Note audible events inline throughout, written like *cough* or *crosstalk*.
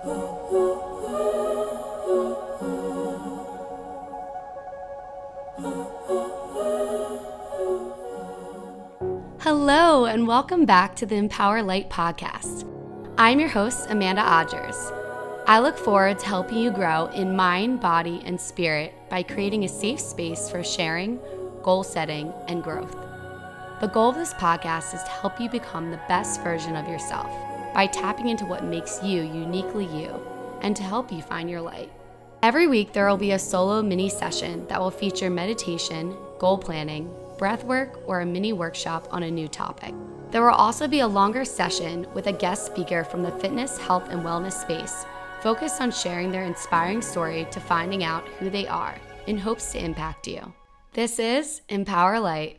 Hello, and welcome back to the Empower Light podcast. I'm your host, Amanda Odgers. I look forward to helping you grow in mind, body, and spirit by creating a safe space for sharing, goal setting, and growth. The goal of this podcast is to help you become the best version of yourself by tapping into what makes you uniquely you and to help you find your light. Every week, there will be a solo mini session that will feature meditation, goal planning, breath work, or a mini workshop on a new topic. There will also be a longer session with a guest speaker from the fitness, health, and wellness space focused on sharing their inspiring story to finding out who they are in hopes to impact you. This is Empower Light.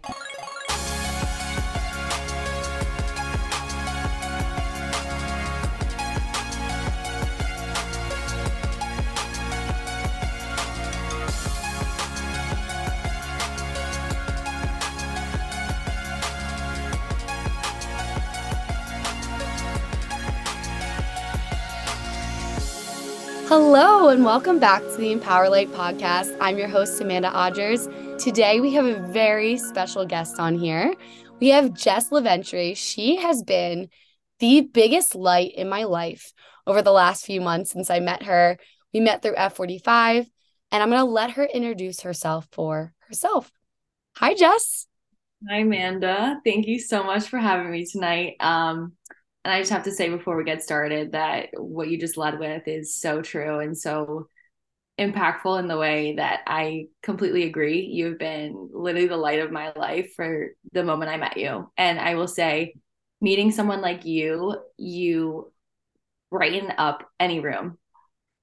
And welcome back to the Empower Light podcast. I'm your host, Amanda Odgers. Today, we have a very special guest on here. We have Jess Leventry. She has been the biggest light in my life over the last few months since I met her. We met through F45, and I'm going to let her introduce herself for herself. Hi, Jess. Hi, Amanda. Thank you so much for having me tonight. Um, and I just have to say before we get started that what you just led with is so true and so impactful in the way that I completely agree. You've been literally the light of my life for the moment I met you. And I will say, meeting someone like you, you brighten up any room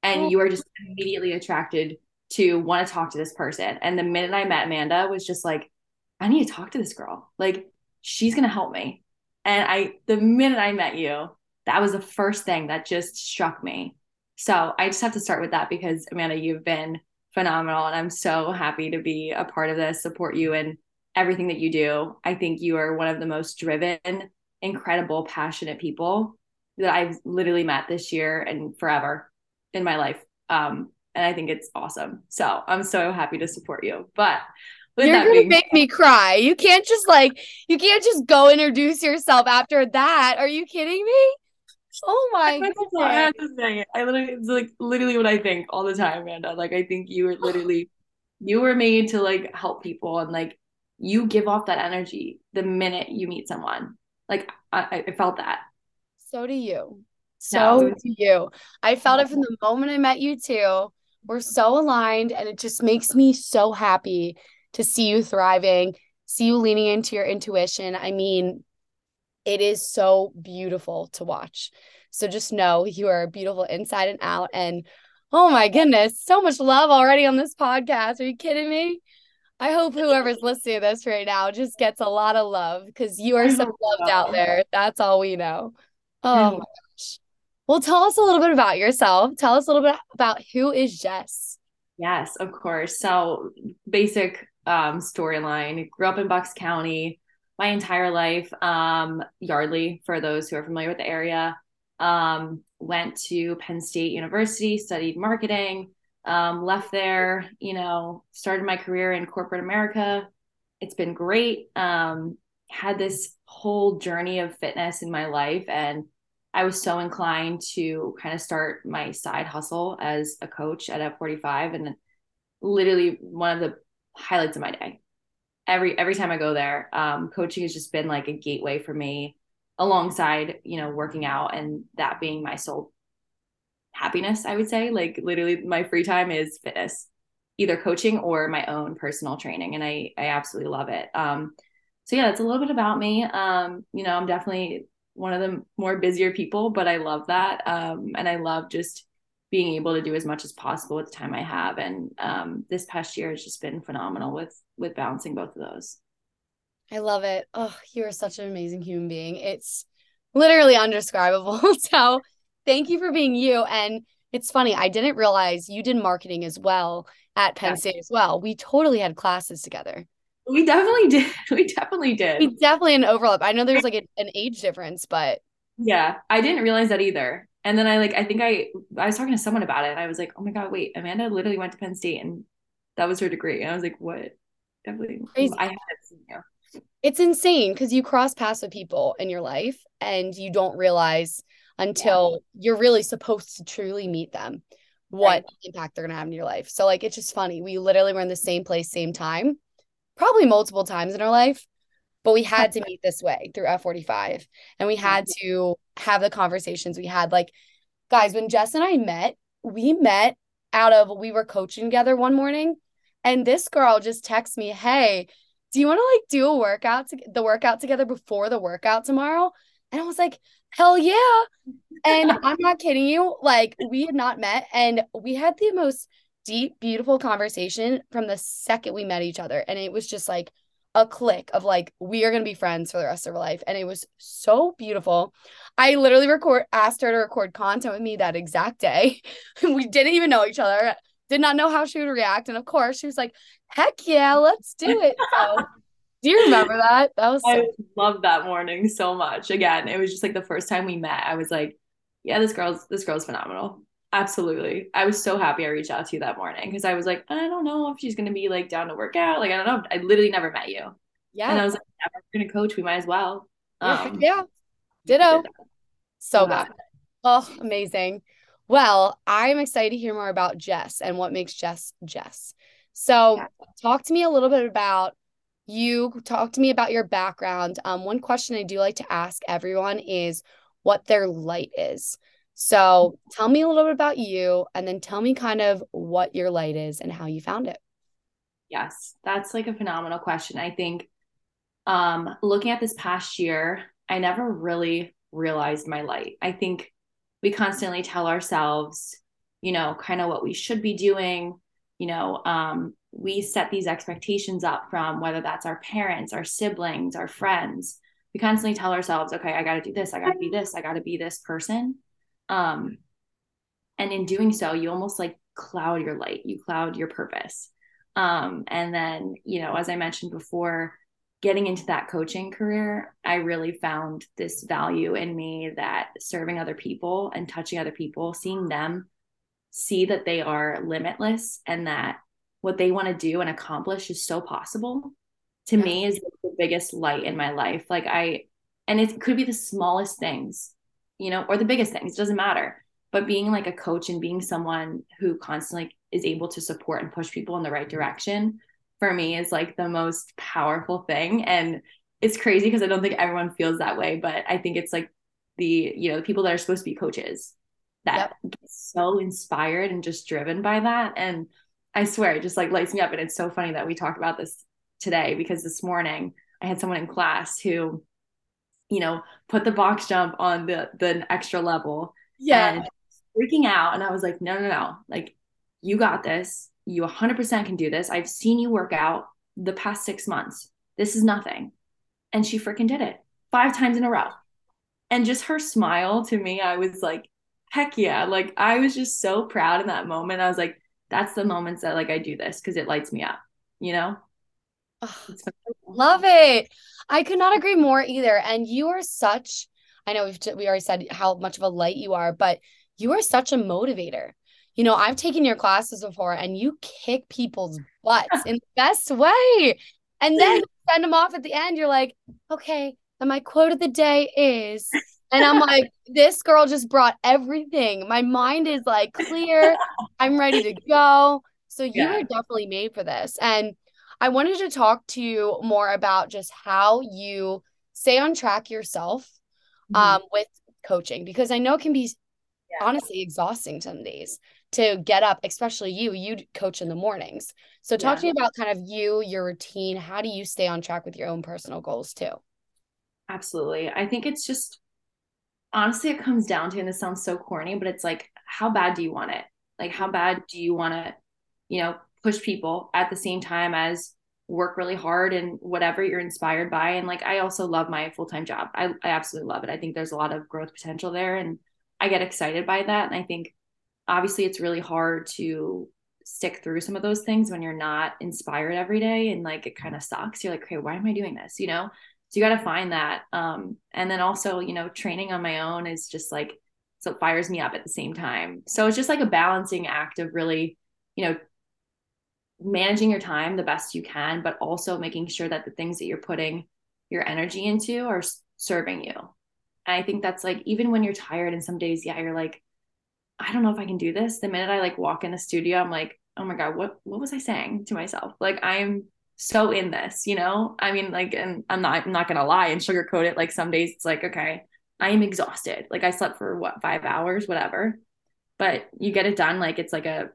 and you are just immediately attracted to want to talk to this person. And the minute I met Amanda was just like, I need to talk to this girl. Like, she's going to help me. And I, the minute I met you, that was the first thing that just struck me. So I just have to start with that because Amanda, you've been phenomenal. And I'm so happy to be a part of this, support you in everything that you do. I think you are one of the most driven, incredible, passionate people that I've literally met this year and forever in my life. Um, and I think it's awesome. So I'm so happy to support you. But with You're gonna make me cry. You can't just like you can't just go introduce yourself after that. Are you kidding me? Oh my god! I literally it's like literally what I think all the time, Amanda. Like I think you were literally you were made to like help people and like you give off that energy the minute you meet someone. Like I, I felt that. So do you. So no. do you. I felt it from the moment I met you too. We're so aligned and it just makes me so happy to see you thriving, see you leaning into your intuition. I mean, it is so beautiful to watch. So just know you are beautiful inside and out. And oh my goodness, so much love already on this podcast. Are you kidding me? I hope whoever's listening to this right now just gets a lot of love because you are so loved out *laughs* there. That's all we know. Oh my gosh. Well, tell us a little bit about yourself. Tell us a little bit about who is Jess. Yes, of course. So, basic um, storyline. Grew up in Bucks County my entire life. Um, Yardley, for those who are familiar with the area. Um, went to Penn State University, studied marketing, um, left there, you know, started my career in corporate America. It's been great. Um, had this whole journey of fitness in my life. And I was so inclined to kind of start my side hustle as a coach at F45. And literally one of the highlights of my day. Every every time I go there, um, coaching has just been like a gateway for me, alongside you know working out and that being my sole happiness. I would say like literally my free time is fitness, either coaching or my own personal training, and I I absolutely love it. Um, so yeah, that's a little bit about me. Um, you know, I'm definitely one of the more busier people, but I love that. Um, and I love just being able to do as much as possible with the time I have. And um, this past year has just been phenomenal with with balancing both of those. I love it. Oh, you are such an amazing human being. It's literally undescribable. *laughs* so thank you for being you. And it's funny, I didn't realize you did marketing as well at Penn yeah. State as well. We totally had classes together. We definitely *laughs* did. We definitely did. We definitely an overlap. I know there's like a, an age difference, but yeah, I didn't realize that either And then I like I think I I was talking to someone about it and I was like, oh my God, wait, Amanda literally went to Penn State and that was her degree. And I was like, what? Definitely Crazy. I haven't seen you. It's insane because you cross paths with people in your life and you don't realize until yeah. you're really supposed to truly meet them what right. impact they're gonna have in your life. So like it's just funny. We literally were in the same place, same time, probably multiple times in our life, but we had to meet this way through F45. And we had to have the conversations we had. Like, guys, when Jess and I met, we met out of we were coaching together one morning, and this girl just texted me, Hey, do you want to like do a workout to the workout together before the workout tomorrow? And I was like, hell yeah. And *laughs* I'm not kidding you. Like, we had not met, and we had the most deep, beautiful conversation from the second we met each other. And it was just like a click of like we are going to be friends for the rest of our life and it was so beautiful. I literally record asked her to record content with me that exact day. *laughs* We didn't even know each other did not know how she would react and of course she was like heck yeah let's do it. *laughs* So do you remember that? That was so- i love that morning so much. Again it was just like the first time we met i was like yeah this girl's this girl's phenomenal Absolutely. I was so happy I reached out to you that morning because I was like, I don't know if she's going to be like down to work out. Like, I don't know. I literally never met you. Yeah. And I was like, yeah, we're going to coach. We might as well. Um, yeah. Ditto. So bad. Oh, amazing. Well, I'm excited to hear more about Jess and what makes Jess Jess. So, yeah. talk to me a little bit about you. Talk to me about your background. Um, one question I do like to ask everyone is what their light is. So tell me a little bit about you and then tell me kind of what your light is and how you found it. Yes, that's like a phenomenal question. I think um, looking at this past year, I never really realized my light. I think we constantly tell ourselves, you know, kind of what we should be doing. You know, um, we set these expectations up from whether that's our parents, our siblings, our friends. We constantly tell ourselves, okay, I got to do this, I got to be this, I got to be this person. Um, and in doing so, you almost like cloud your light, you cloud your purpose. Um, and then, you know, as I mentioned before, getting into that coaching career, I really found this value in me that serving other people and touching other people, seeing them see that they are limitless and that what they want to do and accomplish is so possible to yeah. me is the biggest light in my life. Like I, and it could be the smallest things you know, or the biggest things, it doesn't matter. But being like a coach and being someone who constantly is able to support and push people in the right direction for me is like the most powerful thing. And it's crazy because I don't think everyone feels that way, but I think it's like the, you know, the people that are supposed to be coaches that yep. get so inspired and just driven by that. And I swear it just like lights me up. And it's so funny that we talk about this today because this morning I had someone in class who you know, put the box jump on the the extra level. Yeah. freaking out. And I was like, no, no, no. Like, you got this. You 100% can do this. I've seen you work out the past six months. This is nothing. And she freaking did it five times in a row. And just her smile to me, I was like, heck yeah. Like, I was just so proud in that moment. I was like, that's the moments that like I do this because it lights me up, you know? Oh, love it. I could not agree more either. And you are such, I know we've, we already said how much of a light you are, but you are such a motivator. You know, I've taken your classes before and you kick people's butts in the best way. And then *laughs* send them off at the end. You're like, okay, and my quote of the day is, and I'm like, this girl just brought everything. My mind is like clear. I'm ready to go. So you yeah. are definitely made for this. And I wanted to talk to you more about just how you stay on track yourself mm-hmm. um, with coaching because I know it can be yeah. honestly exhausting some days to get up, especially you. You coach in the mornings. So talk yeah. to me about kind of you, your routine. How do you stay on track with your own personal goals too? Absolutely. I think it's just honestly, it comes down to, and this sounds so corny, but it's like, how bad do you want it? Like, how bad do you want to, you know, push people at the same time as work really hard and whatever you're inspired by. And like i also love my full-time job. I, I absolutely love it. I think there's a lot of growth potential there and i get excited by that. And i think obviously it's really hard to stick through some of those things when you're not inspired every day and like it kind of sucks. You're like okay why am i doing this? You know? So you got to find that um and then also you know training on my own is just like so it fires me up at the same time. So it's just like a balancing act of really you know managing your time the best you can but also making sure that the things that you're putting your energy into are serving you. And i think that's like even when you're tired and some days yeah you're like i don't know if i can do this. The minute i like walk in the studio i'm like oh my god what what was i saying to myself? Like i'm so in this you know? I mean like and i'm not i'm not gonna lie and sugarcoat it like some days it's like okay i am exhausted. Like i slept for what five hours whatever. But you get it done like it's like a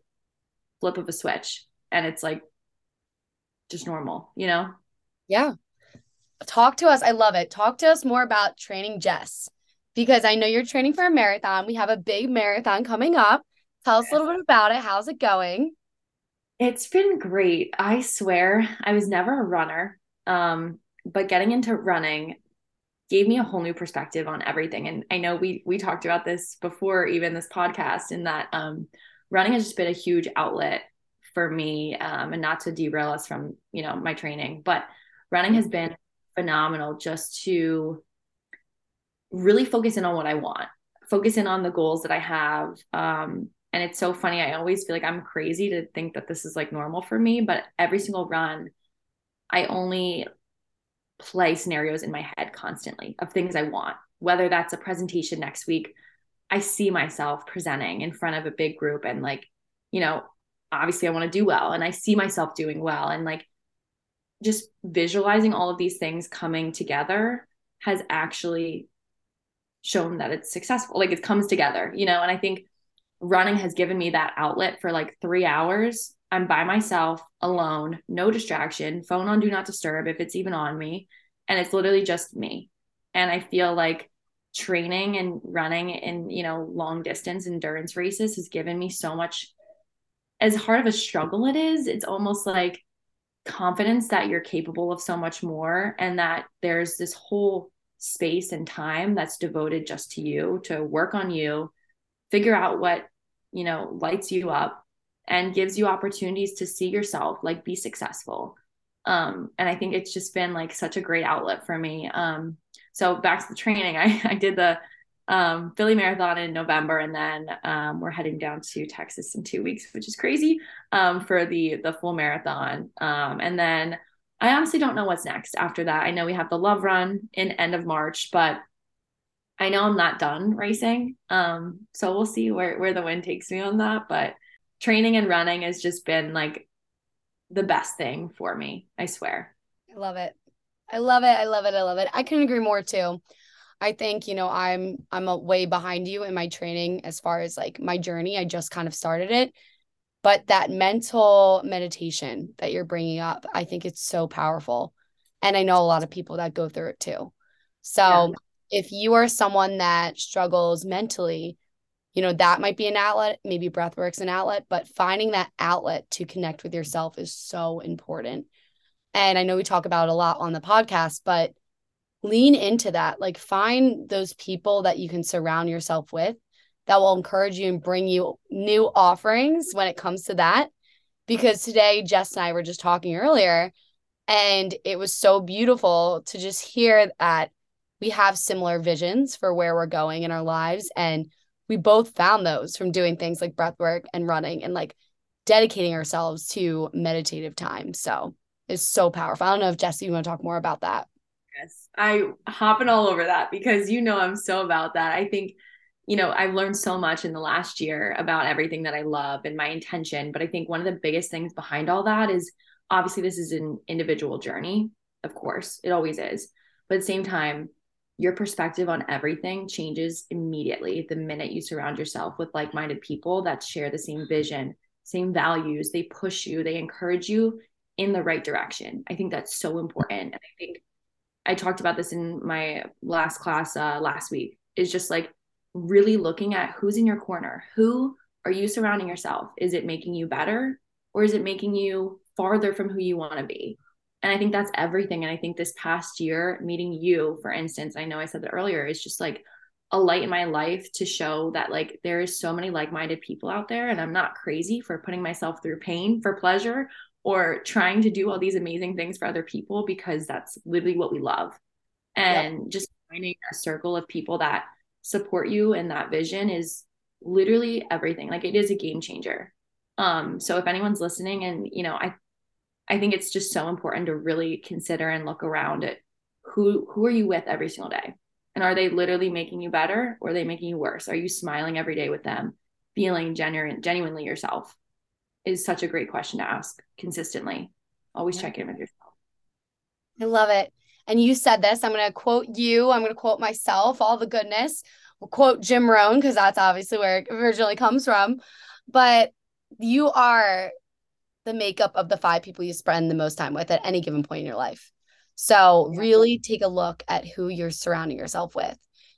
flip of a switch and it's like just normal you know? Yeah. Talk to us i love it. Talk to us more about training jess because i know you're training for a marathon. We have a big marathon coming up. Tell us a little bit about it. How's it going? It's been great. I swear I was never a runner. Um, but getting into running gave me a whole new perspective on everything. And I know we we talked about this before even this podcast in that um, running has just been a huge outlet for me um, and not to derail us from, you know, my training, but running has been phenomenal just to really focus in on what I want, focus in on the goals that I have, um, and it's so funny. I always feel like I'm crazy to think that this is like normal for me, but every single run, I only play scenarios in my head constantly of things I want, whether that's a presentation next week. I see myself presenting in front of a big group and like, you know, obviously I want to do well and I see myself doing well and like just visualizing all of these things coming together has actually shown that it's successful. Like it comes together, you know, and I think running has given me that outlet for like three hours. I'm by myself, alone, no distraction, phone on do not disturb if it's even on me. And it's literally just me. And I feel like training and running in, you know, long distance endurance races has given me so much. As hard of a struggle it is, it's almost like confidence that you're capable of so much more and that there's this whole space and time that's devoted just to you to work on you figure out what you know lights you up and gives you opportunities to see yourself like be successful. Um and i think it's just been like such a great outlet for me. Um so back to the training *laughs* i i did the um philly marathon in november and then um we're heading down to texas in two weeks which is crazy um for the the full marathon um and then i honestly don't know what's next after that i know we have the love run in end of march but I know I'm not done racing. Um, so we'll see where, where the wind takes me on that. But training and running has just been like the best thing for me. I swear. I love it. I love it. I love it. I love it. I couldn't agree more too. I think, you know, I'm I'm a way behind you in my training as far as like my journey. I just kind of started it. But that mental meditation that you're bringing up, I think it's so powerful. And I know a lot of people that go through it too. So yeah if you are someone that struggles mentally, you know, that might be an outlet, maybe breathwork's an outlet, but finding that outlet to connect with yourself is so important. And I know we talk about a lot on the podcast, but lean into that. Like find those people that you can surround yourself with that will encourage you and bring you new offerings when it comes to that. Because today, Jess and I were just talking earlier, and it was so beautiful to just hear that we have similar visions for where we're going in our lives and we both found those from doing things like breath work and running and like dedicating ourselves to meditative time so it's so powerful i don't know if jesse you want to talk more about that yes i hopping all over that because you know i'm so about that i think you know i've learned so much in the last year about everything that i love and my intention but i think one of the biggest things behind all that is obviously this is an individual journey of course it always is but at the same time your perspective on everything changes immediately the minute you surround yourself with like minded people that share the same vision, same values. They push you, they encourage you in the right direction. I think that's so important. And I think I talked about this in my last class uh, last week is just like really looking at who's in your corner. Who are you surrounding yourself? Is it making you better or is it making you farther from who you want to be? and i think that's everything and i think this past year meeting you for instance i know i said that earlier is just like a light in my life to show that like there is so many like-minded people out there and i'm not crazy for putting myself through pain for pleasure or trying to do all these amazing things for other people because that's literally what we love and yep. just finding a circle of people that support you in that vision is literally everything. Like it is a game changer. Um, so if anyone's listening and you know, I I think it's just so important to really consider and look around at who who are you with every single day? And are they literally making you better or are they making you worse? Are you smiling every day with them, feeling genuine genuinely yourself? Is such a great question to ask consistently. Always yeah. check in with yourself. I love it. And you said this. I'm going to quote you. I'm going to quote myself, all the goodness. We'll quote Jim Rohn because that's obviously where it originally comes from. But you are the makeup of the five people you spend the most time with at any given point in your life. So, really take a look at who you're surrounding yourself with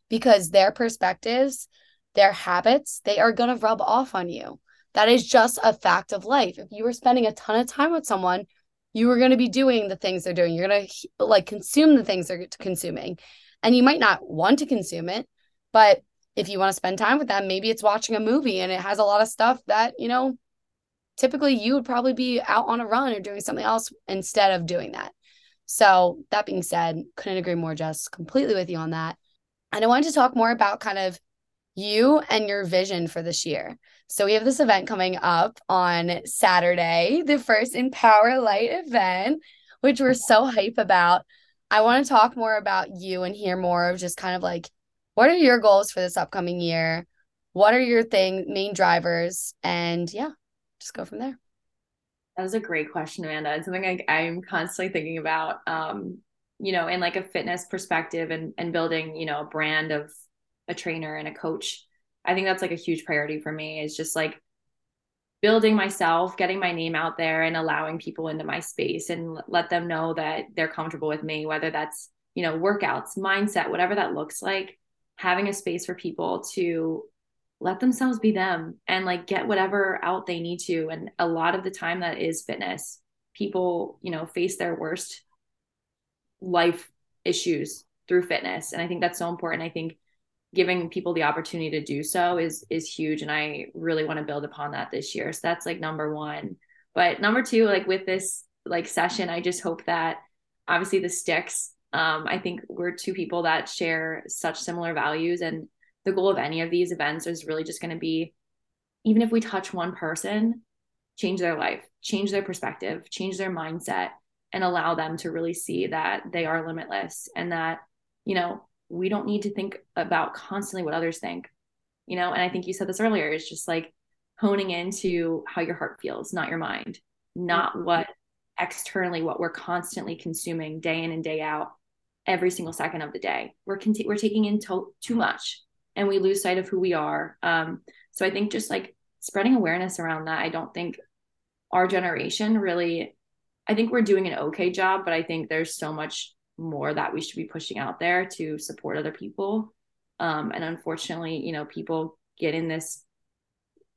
because their perspectives, their habits, they are going to rub off on you. That is just a fact of life. If you were spending a ton of time with someone, you are going to be doing the things they're doing. You're going to like consume the things they're consuming. And you might not want to consume it, but if you want to spend time with them, maybe it's watching a movie and it has a lot of stuff that, you know, typically you would probably be out on a run or doing something else instead of doing that. So, that being said, couldn't agree more, Jess, completely with you on that. And I wanted to talk more about kind of you and your vision for this year. So we have this event coming up on Saturday, the first Empower Light event, which we're so hype about. I want to talk more about you and hear more of just kind of like what are your goals for this upcoming year? What are your thing main drivers? And yeah, just go from there. That was a great question, Amanda. It's something I, I'm constantly thinking about. Um, you know, in like a fitness perspective and and building, you know, a brand of a trainer and a coach. I think that's like a huge priority for me is just like building myself, getting my name out there and allowing people into my space and let them know that they're comfortable with me, whether that's, you know, workouts, mindset, whatever that looks like, having a space for people to let themselves be them and like get whatever out they need to. And a lot of the time that is fitness. People, you know, face their worst life issues through fitness. And I think that's so important. I think giving people the opportunity to do so is is huge and i really want to build upon that this year. So that's like number one. But number two like with this like session i just hope that obviously the sticks um, i think we're two people that share such similar values and the goal of any of these events is really just going to be even if we touch one person change their life change their perspective change their mindset and allow them to really see that they are limitless and that you know we don't need to think about constantly what others think you know? And i think you said this earlier it's just like honing into how your heart feels not your mind not mm-hmm. what externally what we're constantly consuming day in and day out every single second of the day. We're conti- we're taking in to- too much and we lose sight of who we are. Um so i think just like spreading awareness around that i don't think our generation really i think we're doing an okay job but i think there's so much more that we should be pushing out there to support other people. Um, and unfortunately, you know, people get in this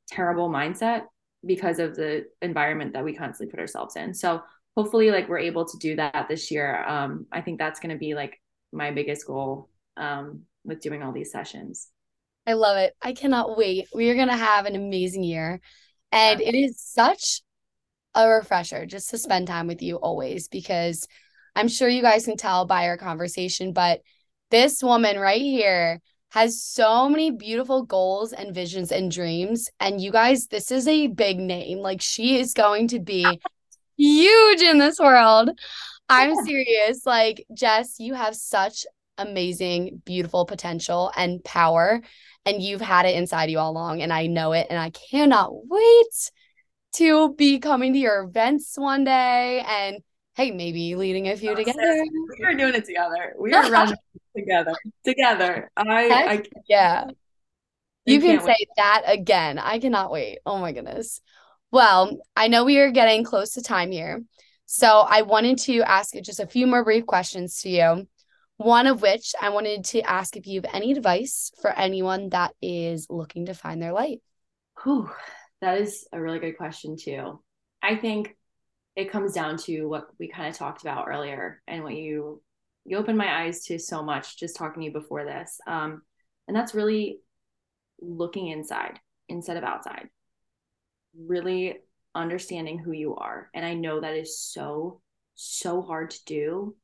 terrible mindset because of the environment that we constantly put ourselves in. So hopefully, like we're able to do that this year. Um, I think that's going to be like my biggest goal um, with doing all these sessions. I love it. I cannot wait. We are going to have an amazing year. And yeah. it is such a refresher just to spend time with you always because I'm sure you guys can tell by our conversation, but this woman right here has so many beautiful goals and visions and dreams. And you guys, this is a big name. Like she is going to be huge in this world. I'm serious. Like, Jess, you have such amazing, beautiful potential and power. And you've had it inside you all along. And I know it. And I cannot wait to be coming to your events one day and hey, maybe leading a few oh, together. We are doing it together. We are running *laughs* together. Together. I, I yeah. You can say wait. that again. I cannot wait. Oh my goodness. Well, I know we are getting close to time here. So I wanted to ask you just a few more brief questions to you. One of which I wanted to ask if you have any advice for anyone that is looking to find their light. Whew, that is a really good question, too. I think it comes down to what we kind of talked about earlier and what you you opened my eyes to so much just talking to you before this um, and that's really looking inside instead of outside really understanding who you are and i know that is so so hard to do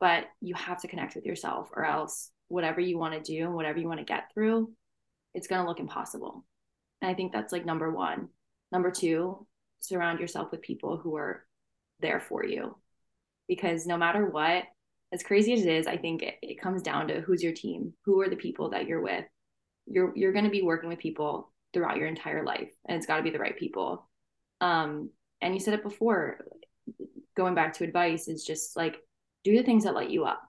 but you have to connect with yourself or else whatever you want to do and whatever you want to get through, it's going to look impossible. And I think that's like number one. Number two, surround yourself with people who are there for you. Because no matter what, as crazy as it is, I think it, it comes down to who's your team, who are the people that you're with. You're you're going to be working with people throughout your entire life, and it's got to be the right people. Um, and you said it before, going back to advice is just like do the things that light you up.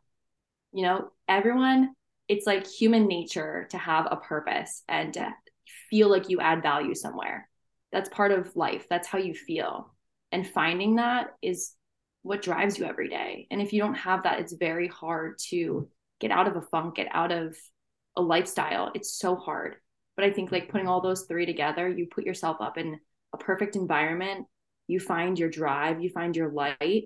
You know, everyone, it's like human nature to have a purpose and to feel like you add value somewhere. That's part of life. That's how you feel. And finding that is what drives you every day. And if you don't have that, it's very hard to get out of a funk, get out of a lifestyle. It's so hard. But I think like putting all those three together, you put yourself up in a perfect environment, you find your drive, you find your light,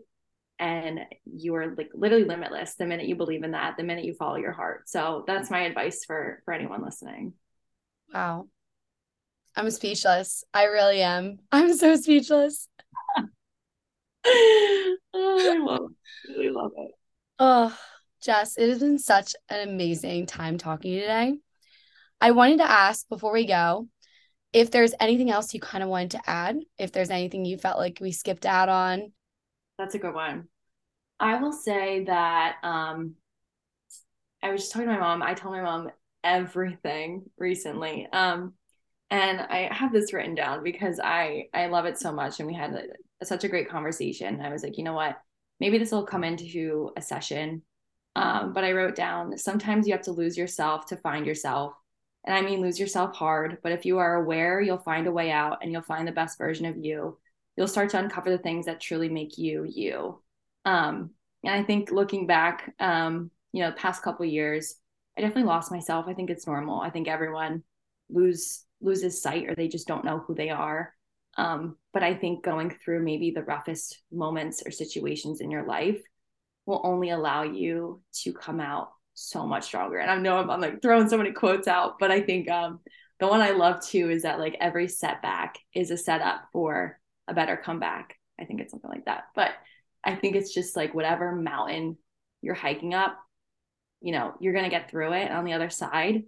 and you are like literally limitless the minute you believe in that, the minute you follow your heart. So that's my advice for for anyone listening. Wow. I'm speechless. I really am. *laughs* I'm so speechless. Oh, I love it. really love it. Oh, Jess, it has been such an amazing time talking to you today. I wanted to ask before we go if there's anything else you kind of wanted to add, if there's anything you felt like we skipped out on. That's a good one. I will say that um, I was just talking to my mom. I told my mom everything recently. Um, and I have this written down because I I love it so much, and we had a, such a great conversation. I was like, you know what, maybe this will come into a session. Um, but I wrote down sometimes you have to lose yourself to find yourself, and I mean lose yourself hard. But if you are aware, you'll find a way out, and you'll find the best version of you. You'll start to uncover the things that truly make you you. Um, and I think looking back, um, you know, past couple years, I definitely lost myself. I think it's normal. I think everyone lose loses sight or they just don't know who they are. Um, but I think going through maybe the roughest moments or situations in your life will only allow you to come out so much stronger. And I know I'm, I'm like throwing so many quotes out, but I think um, the one I love too is that like every setback is a setup for a better comeback. I think it's something like that. But I think it's just like whatever mountain you're hiking up, you know, you're going to get through it. And on the other side,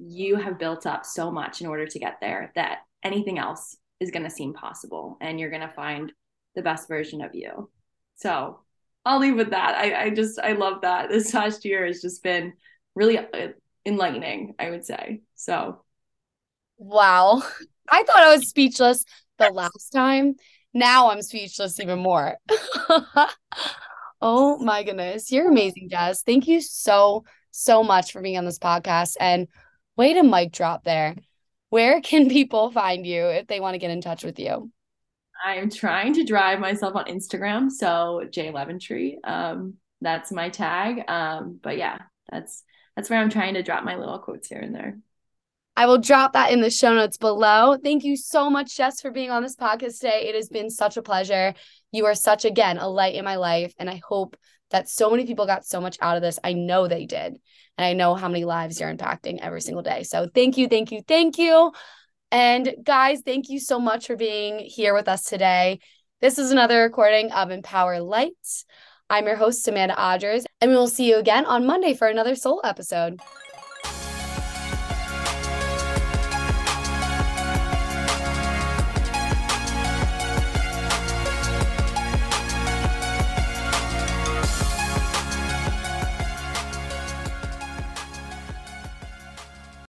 you have built up so much in order to get there that anything else is going to seem possible and you're going to find the best version of you. So I'll leave with that. I, I just, I love that. This past year has just been really uh, enlightening, I would say. So, wow. I thought I was speechless the last time. Now I'm speechless even more. *laughs* oh my goodness. You're amazing, Jess. Thank you so, so much for being on this podcast. And Way to mic drop there. Where can people find you if they want to get in touch with you? I'm trying to drive myself on Instagram. So J Leventry. Um, that's my tag. Um, but yeah, that's that's where I'm trying to drop my little quotes here and there. I will drop that in the show notes below. Thank you so much, Jess, for being on this podcast today. It has been such a pleasure. You are such, again, a light in my life. And I hope that so many people got so much out of this. I know they did. And I know how many lives you're impacting every single day. So thank you, thank you, thank you. And guys, thank you so much for being here with us today. This is another recording of Empower Lights. I'm your host, Amanda Odgers, and we will see you again on Monday for another Soul episode.